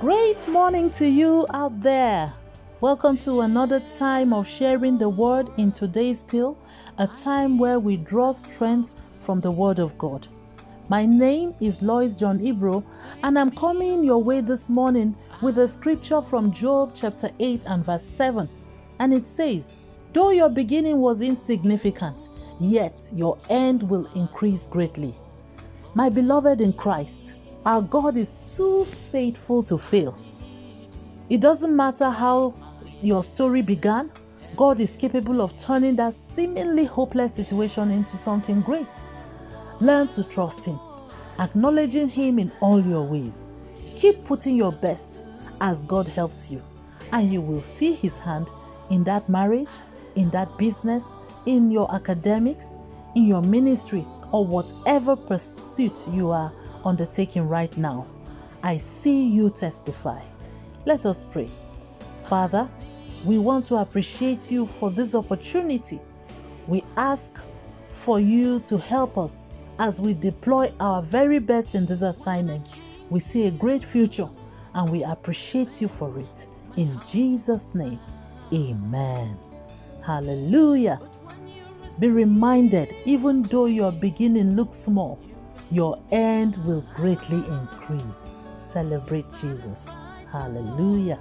great morning to you out there. Welcome to another time of sharing the word in today's pill, a time where we draw strength from the word of God. My name is Lois John Ibro, and I'm coming your way this morning with a scripture from Job chapter 8 and verse 7. And it says, Though your beginning was insignificant, yet your end will increase greatly. My beloved in Christ, our God is too faithful to fail. It doesn't matter how your story began, God is capable of turning that seemingly hopeless situation into something great. Learn to trust Him, acknowledging Him in all your ways. Keep putting your best as God helps you, and you will see His hand in that marriage, in that business, in your academics, in your ministry, or whatever pursuit you are undertaking right now. I see you testify. Let us pray. Father, we want to appreciate you for this opportunity. We ask for you to help us as we deploy our very best in this assignment. We see a great future and we appreciate you for it. In Jesus' name, amen. Hallelujah. Be reminded, even though your beginning looks small, your end will greatly increase. Celebrate Jesus. Hallelujah.